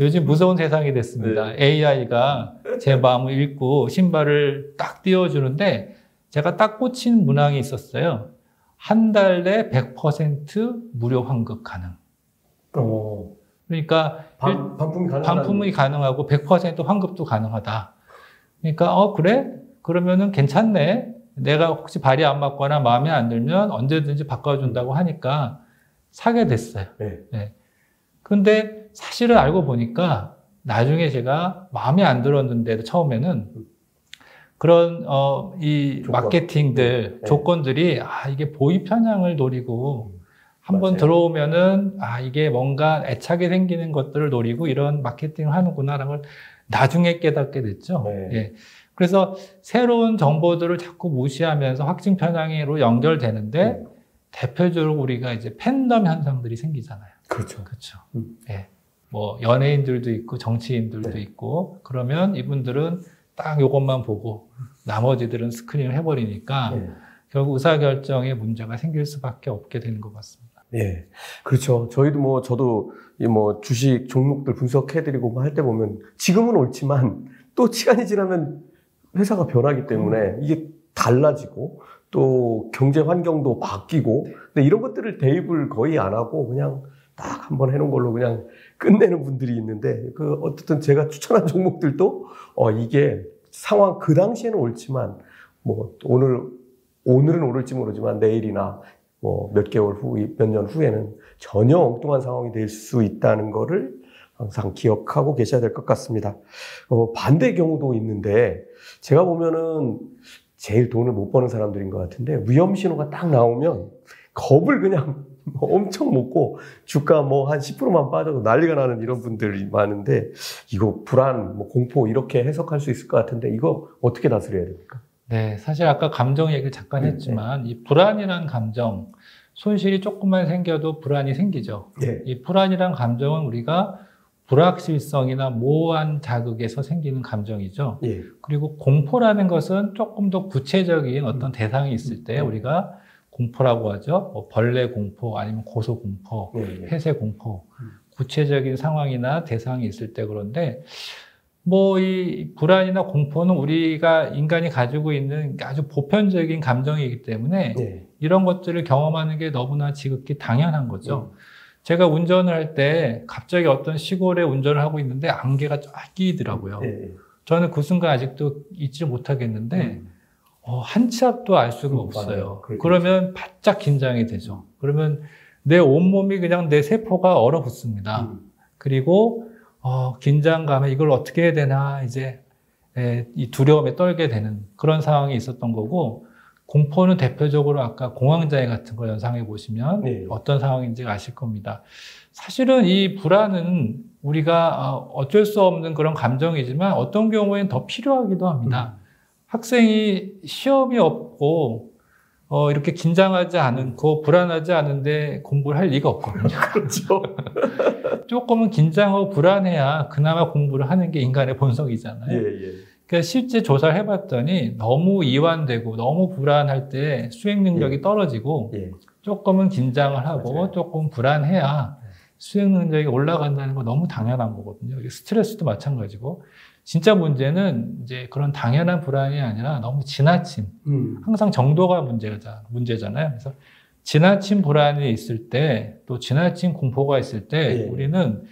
요즘 무서운 세상이 됐습니다. 네. AI가 제 마음을 읽고 신발을 딱 띄워주는데 제가 딱 꽂힌 문항이 있었어요. 한 달 내 100% 무료 환급 가능. 어. 그러니까 반, 반품이, 반품이 가능하고 100% 환급도 가능하다. 그러니까 어 그래? 그러면은 괜찮네. 내가 혹시 발이 안 맞거나 마음에 안 들면 언제든지 바꿔준다고 하니까 사게 됐어요. 네. 네. 근데 사실을 알고 보니까 나중에 제가 마음에 안 들었는데도 처음에는 그런 어, 이 조건. 마케팅들 네. 조건들이 아 이게 보이 편향을 노리고 한번 들어오면은 아 이게 뭔가 애착이 생기는 것들을 노리고 이런 마케팅을 하는구나라는 걸 나중에 깨닫게 됐죠. 네. 예. 그래서 새로운 정보들을 자꾸 무시하면서 확증 편향으로 연결되는데 네. 대표적으로 우리가 이제 팬덤 현상들이 생기잖아요. 그렇죠. 그렇죠. 음. 예. 뭐 연예인들도 있고 정치인들도 네. 있고 그러면 이분들은 딱 이것만 보고 나머지들은 스크린을 해버리니까 네. 결국 의사결정에 문제가 생길 수밖에 없게 되는 것 같습니다. 예. 그렇죠. 저희도 뭐, 저도 이 뭐 주식 종목들 분석해드리고 뭐할때 보면 지금은 옳지만 또 시간이 지나면 회사가 변하기 때문에 음. 이게 달라지고 또 경제 환경도 바뀌고 근데 이런 것들을 대입을 거의 안 하고 그냥 딱 한번 해놓은 걸로 그냥 끝내는 분들이 있는데 그 어쨌든 제가 추천한 종목들도 어 이게 상황 그 당시에는 옳지만 뭐 오늘 오늘은 오를지 모르지만 내일이나 뭐 몇 개월 후, 몇 년 후에는 전혀 엉뚱한 상황이 될 수 있다는 거를 항상 기억하고 계셔야 될 것 같습니다. 어, 반대 경우도 있는데 제가 보면은 제일 돈을 못 버는 사람들인 것 같은데 위험 신호가 딱 나오면 겁을 그냥 엄청 먹고 주가 뭐 한 10%만 빠져도 난리가 나는 이런 분들이 많은데 이거 불안, 뭐 공포 이렇게 해석할 수 있을 것 같은데 이거 어떻게 다스려야 됩니까? 네, 사실 아까 감정 얘기를 잠깐 네, 했지만 네. 이 불안이란 감정 손실이 조금만 생겨도 불안이 생기죠. 네. 이 불안이란 감정은 우리가 불확실성이나 모호한 자극에서 생기는 감정이죠. 예. 그리고 공포라는 것은 조금 더 구체적인 어떤 음. 대상이 있을 때 음. 우리가 공포라고 하죠. 뭐 벌레 공포 아니면 고소 공포, 예. 폐쇄 공포. 음. 구체적인 상황이나 대상이 있을 때 그런데 뭐 이 불안이나 공포는 우리가 인간이 가지고 있는 아주 보편적인 감정이기 때문에 예. 이런 것들을 경험하는 게 너무나 지극히 당연한 거죠. 음. 제가 운전을 할 때 갑자기 어떤 시골에 운전을 하고 있는데 안개가 쫙 끼더라고요. 네. 저는 그 순간 아직도 잊지 못하겠는데 음. 어, 한치 앞도 알 수가 음, 없어요. 그러면 바짝 긴장이 되죠. 그러면 내 온몸이 그냥 내 세포가 얼어붙습니다. 음. 그리고 어, 긴장감에 이걸 어떻게 해야 되나 이제 에, 이 두려움에 떨게 되는 그런 상황이 있었던 거고 공포는 대표적으로 아까 공황장애 같은 걸 연상해 보시면 네. 어떤 상황인지 아실 겁니다. 사실은 이 불안은 우리가 어, 어쩔 수 없는 그런 감정이지만 어떤 경우에는 더 필요하기도 합니다. 음. 학생이 시험이 없고 어, 이렇게 긴장하지 않고 불안하지 않은데 공부를 할 리가 없거든요. 그렇죠. 조금은 긴장하고 불안해야 그나마 공부를 하는 게 인간의 본성이잖아요. 예, 예. 그러니까 실제 조사를 해봤더니 너무 이완되고 너무 불안할 때 수행 능력이 떨어지고 예. 조금은 긴장을 하고 맞아요. 조금 불안해야 수행 능력이 올라간다는 거 너무 당연한 거거든요. 스트레스도 마찬가지고 진짜 문제는 이제 그런 당연한 불안이 아니라 너무 지나침. 음. 항상 정도가 문제자, 문제잖아요. 그래서 지나친 불안이 있을 때, 또 지나친 공포가 있을 때, 예. 우리는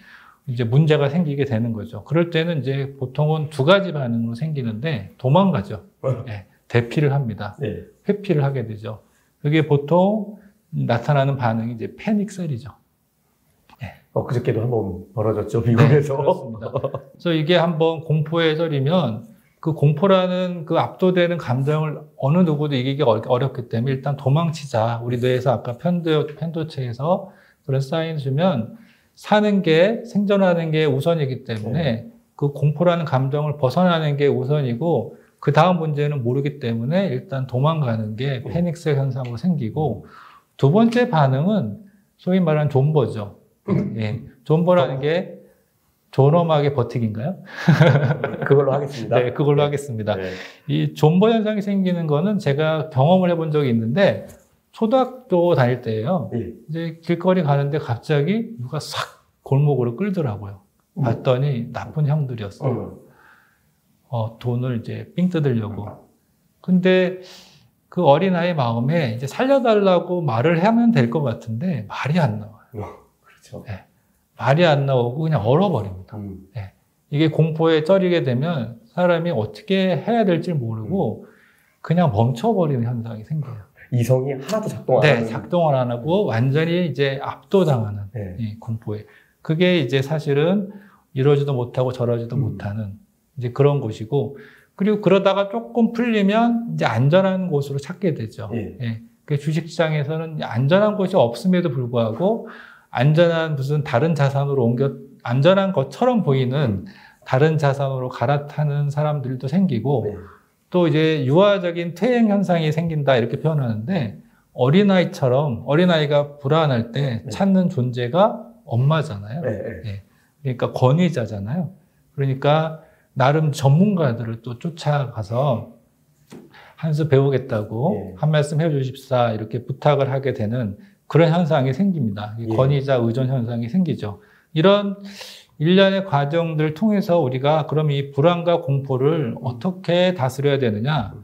이제 문제가 생기게 되는 거죠. 그럴 때는 이제 보통은 두 가지 반응으로 생기는데, 도망가죠. 어. 예, 대피를 합니다. 네. 회피를 하게 되죠. 그게 보통 나타나는 반응이 이제 패닉셀이죠. 엊그저께도 한번 벌어졌죠, 미국에서. 네, 그렇습니다. 그래서 이게 한번 공포에 썰이면 그 공포라는 그 압도되는 감정을 어느 누구도 이기기 어렵- 어렵기 때문에 일단 도망치자. 우리 뇌에서 아까 편도, 편도체에서 그런 사인 주면 사는 게 생존하는 게 우선이기 때문에 그 공포라는 감정을 벗어나는 게 우선이고 그 다음 문제는 모르기 때문에 일단 도망가는 게 패닉셀 현상으로 생기고 두 번째 반응은 소위 말하는 존버죠. 예. 존버라는 게 존엄하게 버티기인가요? 그걸로 하겠습니다. 네, 그걸로 하겠습니다. 네. 이 존버 현상이 생기는 거는 제가 경험을 해본 적이 있는데 초등학교 다닐 때예요. 예. 이제 길거리 가는데 갑자기 누가 싹 골목으로 끌더라고요. 봤더니 나쁜 형들이었어요. 어. 어, 돈을 이제 삥 뜯으려고. 근데 그 어린아이 마음에 이제 살려달라고 말을 하면 될 것 같은데 말이 안 나와요. 그렇죠. 말이 안 나오고 그냥 얼어버립니다. 음. 이게 공포에 쩔이게 되면 사람이 어떻게 해야 될지 모르고 그냥 멈춰버리는 현상이 생겨요. 이성이 하나도 작동 안 네, 하는. 작동을 안 하고 완전히 이제 압도당하는 네. 이 공포에. 그게 이제 사실은 이러지도 못하고 저러지도 음. 못하는 이제 그런 곳이고 그리고 그러다가 조금 풀리면 이제 안전한 곳으로 찾게 되죠. 예. 예. 그 주식시장에서는 안전한 곳이 없음에도 불구하고 안전한 무슨 다른 자산으로 옮겨 안전한 것처럼 보이는 다른 자산으로 갈아타는 사람들도 생기고 네. 또 이제 유아적인 퇴행 현상이 생긴다 이렇게 표현하는데 어린아이처럼 어린아이가 불안할 때 네. 찾는 존재가 엄마잖아요. 네, 네. 그러니까 권위자잖아요. 그러니까 나름 전문가들을 또 쫓아가서 한 수 배우겠다고 예. 한 말씀 해주십사 이렇게 부탁을 하게 되는 그런 현상이 생깁니다. 이 예. 권위자 의존 현상이 생기죠. 이런 일련의 과정들 통해서 우리가 그럼 이 불안과 공포를 어떻게 다스려야 되느냐?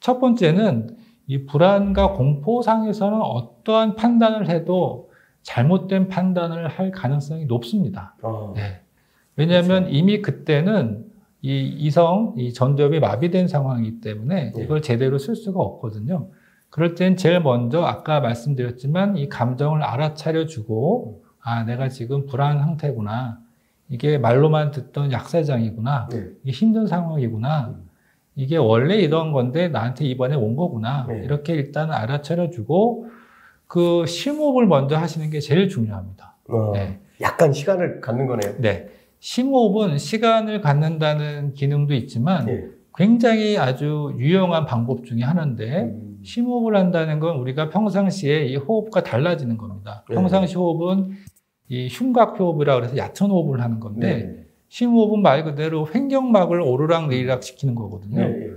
첫 번째는 이 불안과 공포 상에서는 어떠한 판단을 해도 잘못된 판단을 할 가능성이 높습니다. 어. 네. 왜냐하면 이미 그때는 이 이성, 이 전두엽이 마비된 상황이기 때문에 네. 이걸 제대로 쓸 수가 없거든요. 그럴 땐 제일 먼저 아까 말씀드렸지만 이 감정을 알아차려 주고 아, 내가 지금 불안 상태구나. 이게 말로만 듣던 약사장이구나. 네. 이게 힘든 상황이구나. 음. 이게 원래 이런 건데 나한테 이번에 온 거구나. 네. 이렇게 일단 알아차려 주고 그 심호흡을 먼저 하시는 게 제일 중요합니다. 어. 네. 약간 시간을 갖는 거네요. 네. 심호흡은 시간을 갖는다는 기능도 있지만 예. 굉장히 아주 유용한 방법 중에 하나인데 음. 심호흡을 한다는 건 우리가 평상시에 이 호흡과 달라지는 겁니다. 네. 평상시 호흡은 이 흉곽 호흡이라 그래서 얕은 호흡을 하는 건데 네. 심호흡은 말 그대로 횡격막을 오르락 내리락 시키는 거거든요. 네.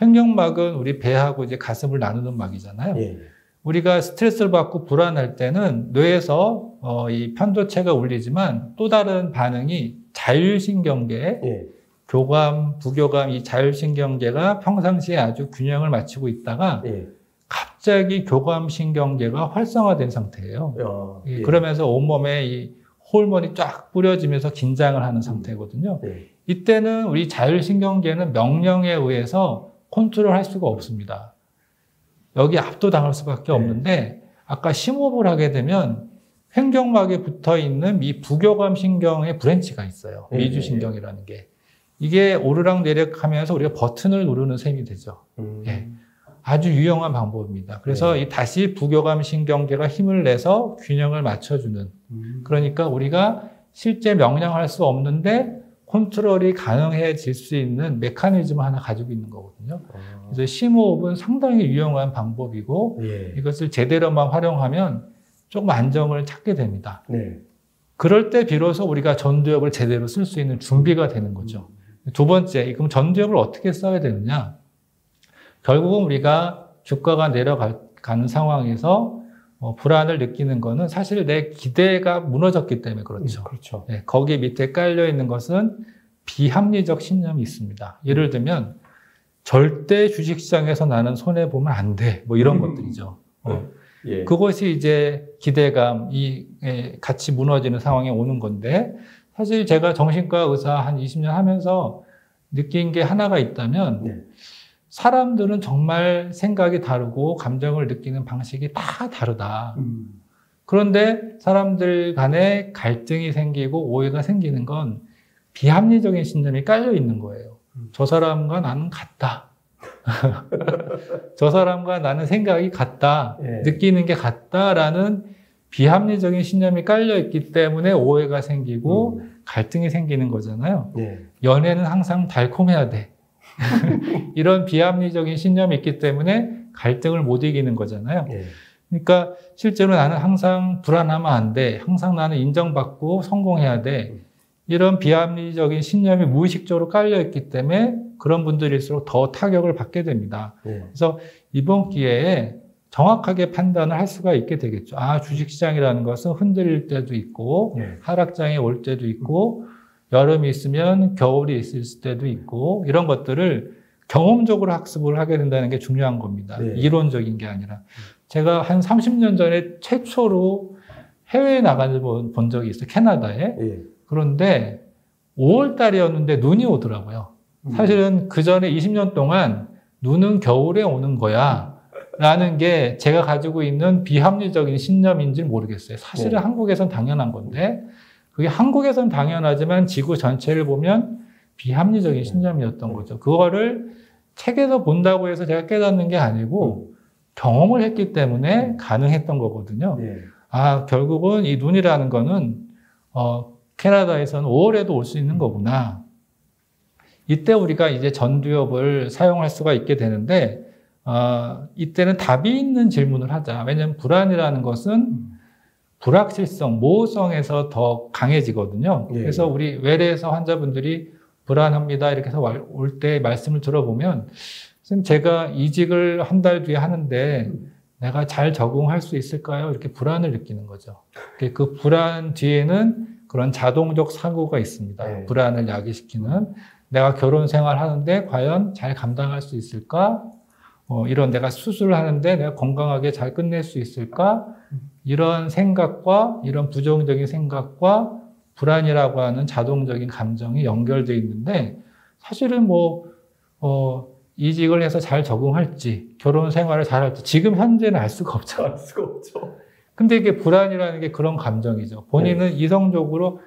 횡격막은 우리 배하고 이제 가슴을 나누는 막이잖아요. 예. 우리가 스트레스를 받고 불안할 때는 뇌에서 어, 이 편도체가 울리지만 또 다른 반응이 자율신경계, 예. 교감, 부교감 이 자율신경계가 평상시에 아주 균형을 맞추고 있다가 예. 갑자기 교감신경계가 활성화된 상태예요. 어. 이 예. 그러면서 온몸에 이 호르몬이 쫙 뿌려지면서 긴장을 하는 상태거든요. 네. 이때는 우리 자율신경계는 명령에 의해서 컨트롤할 수가 없습니다. 여기 압도당할 수밖에 네. 없는데 아까 심호흡을 하게 되면 횡격막에 붙어 있는 이 부교감 신경의 branch가 있어요. 네. 미주 신경이라는 게. 이게 오르락 내리락 하면서 우리가 버튼을 누르는 셈이 되죠. 음. 예. 아주 유용한 방법입니다. 그래서 네. 이 다시 부교감 신경계가 힘을 내서 균형을 맞춰주는 음. 그러니까 우리가 실제 명령할 수 없는데 컨트롤이 가능해질 수 있는 메커니즘을 하나 가지고 있는 거거든요. 그래서 심호흡은 상당히 유용한 방법이고 예. 이것을 제대로만 활용하면 조금 안정을 찾게 됩니다. 네. 그럴 때 비로소 우리가 전두엽을 제대로 쓸 수 있는 준비가 되는 거죠. 두 번째, 그럼 전두엽을 어떻게 써야 되느냐? 결국은 우리가 주가가 내려가는 상황에서 어, 불안을 느끼는 거는 사실 내 기대가 무너졌기 때문에 그렇죠. 그렇죠. 네, 거기 밑에 깔려 있는 것은 비합리적 신념이 있습니다. 예를 들면 절대 주식시장에서 나는 손해 보면 안 돼. 뭐 이런 음. 것들이죠. 어, 예. 그것이 이제 기대감이 예, 같이 무너지는 상황에 오는 건데 사실 제가 정신과 의사 한 20년 하면서 느낀 게 하나가 있다면 네. 사람들은 정말 생각이 다르고 감정을 느끼는 방식이 다 다르다. 음. 그런데 사람들 간에 갈등이 생기고 오해가 생기는 건 비합리적인 신념이 깔려 있는 거예요. 음. 저 사람과 나는 같다. 저 사람과 나는 생각이 같다. 예. 느끼는 게 같다라는 비합리적인 신념이 깔려 있기 때문에 오해가 생기고 음. 갈등이 생기는 거잖아요. 예. 연애는 항상 달콤해야 돼. 이런 비합리적인 신념이 있기 때문에 갈등을 못 이기는 거잖아요. 예. 그러니까 실제로 나는 항상 불안하면 안 돼. 항상 나는 인정받고 성공해야 돼. 이런 비합리적인 신념이 무의식적으로 깔려 있기 때문에 그런 분들일수록 더 타격을 받게 됩니다. 예. 그래서 이번 기회에 정확하게 판단을 할 수가 있게 되겠죠. 아, 주식시장이라는 것은 흔들릴 때도 있고, 예. 하락장에 올 때도 있고, 여름이 있으면 겨울이 있을 때도 있고, 이런 것들을 경험적으로 학습을 하게 된다는 게 중요한 겁니다. 네. 이론적인 게 아니라. 제가 한 30년 전에 최초로 해외에 나가는 본- 본 적이 있어요. 캐나다에. 예. 그런데 5월 달이었는데 눈이 오더라고요. 음. 사실은 그 전에 20년 동안 눈은 겨울에 오는 거야. 라는 게 제가 가지고 있는 비합리적인 신념인지 모르겠어요. 사실은 네. 한국에선 당연한 건데, 그게 한국에선 당연하지만 지구 전체를 보면 비합리적인 신념이었던 거죠. 그거를 책에서 본다고 해서 제가 깨닫는 게 아니고, 경험을 했기 때문에 가능했던 거거든요. 예. 아, 결국은 이 눈이라는 거는, 어, 캐나다에서는 5월에도 올 수 있는 거구나. 이때 우리가 이제 전두엽을 사용할 수가 있게 되는데, 어, 이때는 답이 있는 질문을 하자. 왜냐하면 불안이라는 것은 불확실성, 모호성에서 더 강해지거든요. 예. 그래서 우리 외래에서 환자분들이 불안합니다. 이렇게 해서 올 때 말씀을 들어보면, 선생님, 제가 이직을 한 달 뒤에 하는데, 내가 잘 적응할 수 있을까요? 이렇게 불안을 느끼는 거죠. 그 불안 뒤에는 그런 자동적 사고가 있습니다. 네. 불안을 야기시키는 내가 결혼 생활 하는데 과연 잘 감당할 수 있을까? 어, 이런 내가 수술을 하는데 내가 건강하게 잘 끝낼 수 있을까? 이런 생각과 이런 부정적인 생각과 불안이라고 하는 자동적인 감정이 연결되어 있는데 사실은 뭐, 어, 이직을 해서 잘 적응할지, 결혼 생활을 잘 할지, 지금 현재는 알 수가 없죠. 알 수가 없죠. 근데 이게 불안이라는 게 그런 감정이죠. 본인은 이성적으로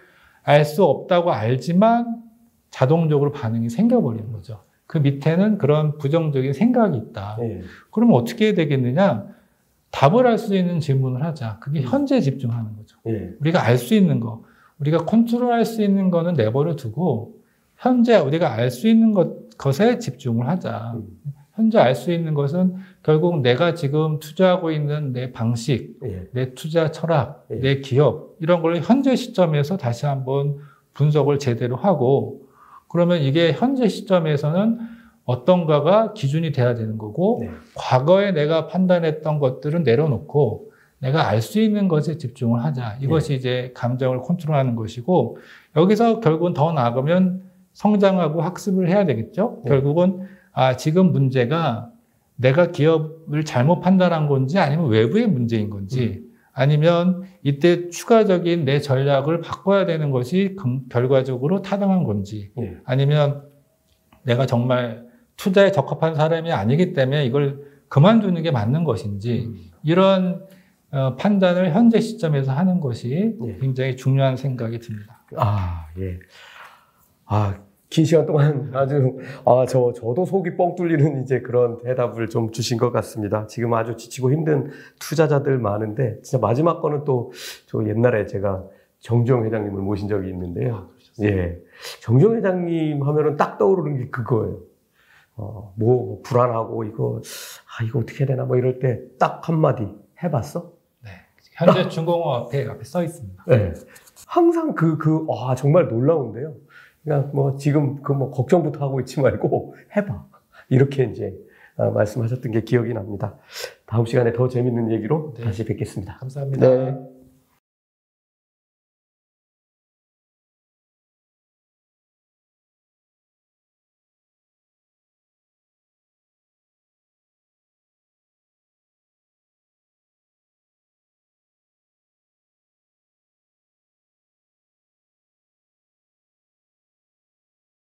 알 수 없다고 알지만 자동적으로 반응이 생겨버리는 거죠. 그 밑에는 그런 부정적인 생각이 있다. 예. 그러면 어떻게 해야 되겠느냐? 답을 할수 있는 질문을 하자. 그게 현재 집중하는 거죠. 예. 우리가 알 수 있는 거, 우리가 컨트롤할 수 있는 거는 내버려 두고 현재 우리가 알 수 있는 것, 것에 집중을 하자. 음. 현재 알 수 있는 것은 결국 내가 지금 투자하고 있는 내 방식, 예. 내 투자 철학, 예. 내 기업 이런 걸 현재 시점에서 다시 한번 분석을 제대로 하고 그러면 이게 현재 시점에서는 어떤가가 기준이 돼야 되는 거고 네. 과거에 내가 판단했던 것들은 내려놓고 내가 알 수 있는 것에 집중을 하자. 이것이 이제 감정을 컨트롤하는 것이고 여기서 결국은 더 나아가면 성장하고 학습을 해야 되겠죠. 네. 결국은 아 지금 문제가 내가 기업을 잘못 판단한 건지 아니면 외부의 문제인 건지 아니면 이때 추가적인 내 전략을 바꿔야 되는 것이 금- 결과적으로 타당한 건지 예. 아니면 내가 정말 투자에 적합한 사람이 아니기 때문에 이걸 그만두는 게 맞는 것인지 음. 이런 어, 판단을 현재 시점에서 하는 것이 예. 굉장히 중요한 생각이 듭니다. 아, 예. 아, 긴 시간 동안 아주, 아, 저, 저도 속이 뻥 뚫리는 이제 그런 대답을 좀 주신 것 같습니다. 지금 아주 지치고 힘든 투자자들 많은데, 진짜 마지막 거는 또, 저 옛날에 제가 정주영 회장님을 모신 적이 있는데요. 예. 정정 회장님 하면은 딱 떠오르는 게 그거예요. 어, 뭐, 불안하고, 이거, 아, 이거 어떻게 해야 되나, 뭐 이럴 때 딱 한마디 해봤어? 네. 현재 중공업 앞에, 앞에 써 있습니다. 네. 항상 그, 그, 와, 정말 놀라운데요. 그냥 뭐, 지금 그 뭐, 걱정부터 하고 있지 말고, 해봐. 이렇게 이제, 아, 말씀하셨던 게 기억이 납니다. 다음 시간에 더 재밌는 얘기로 네. 다시 뵙겠습니다. 감사합니다. 네.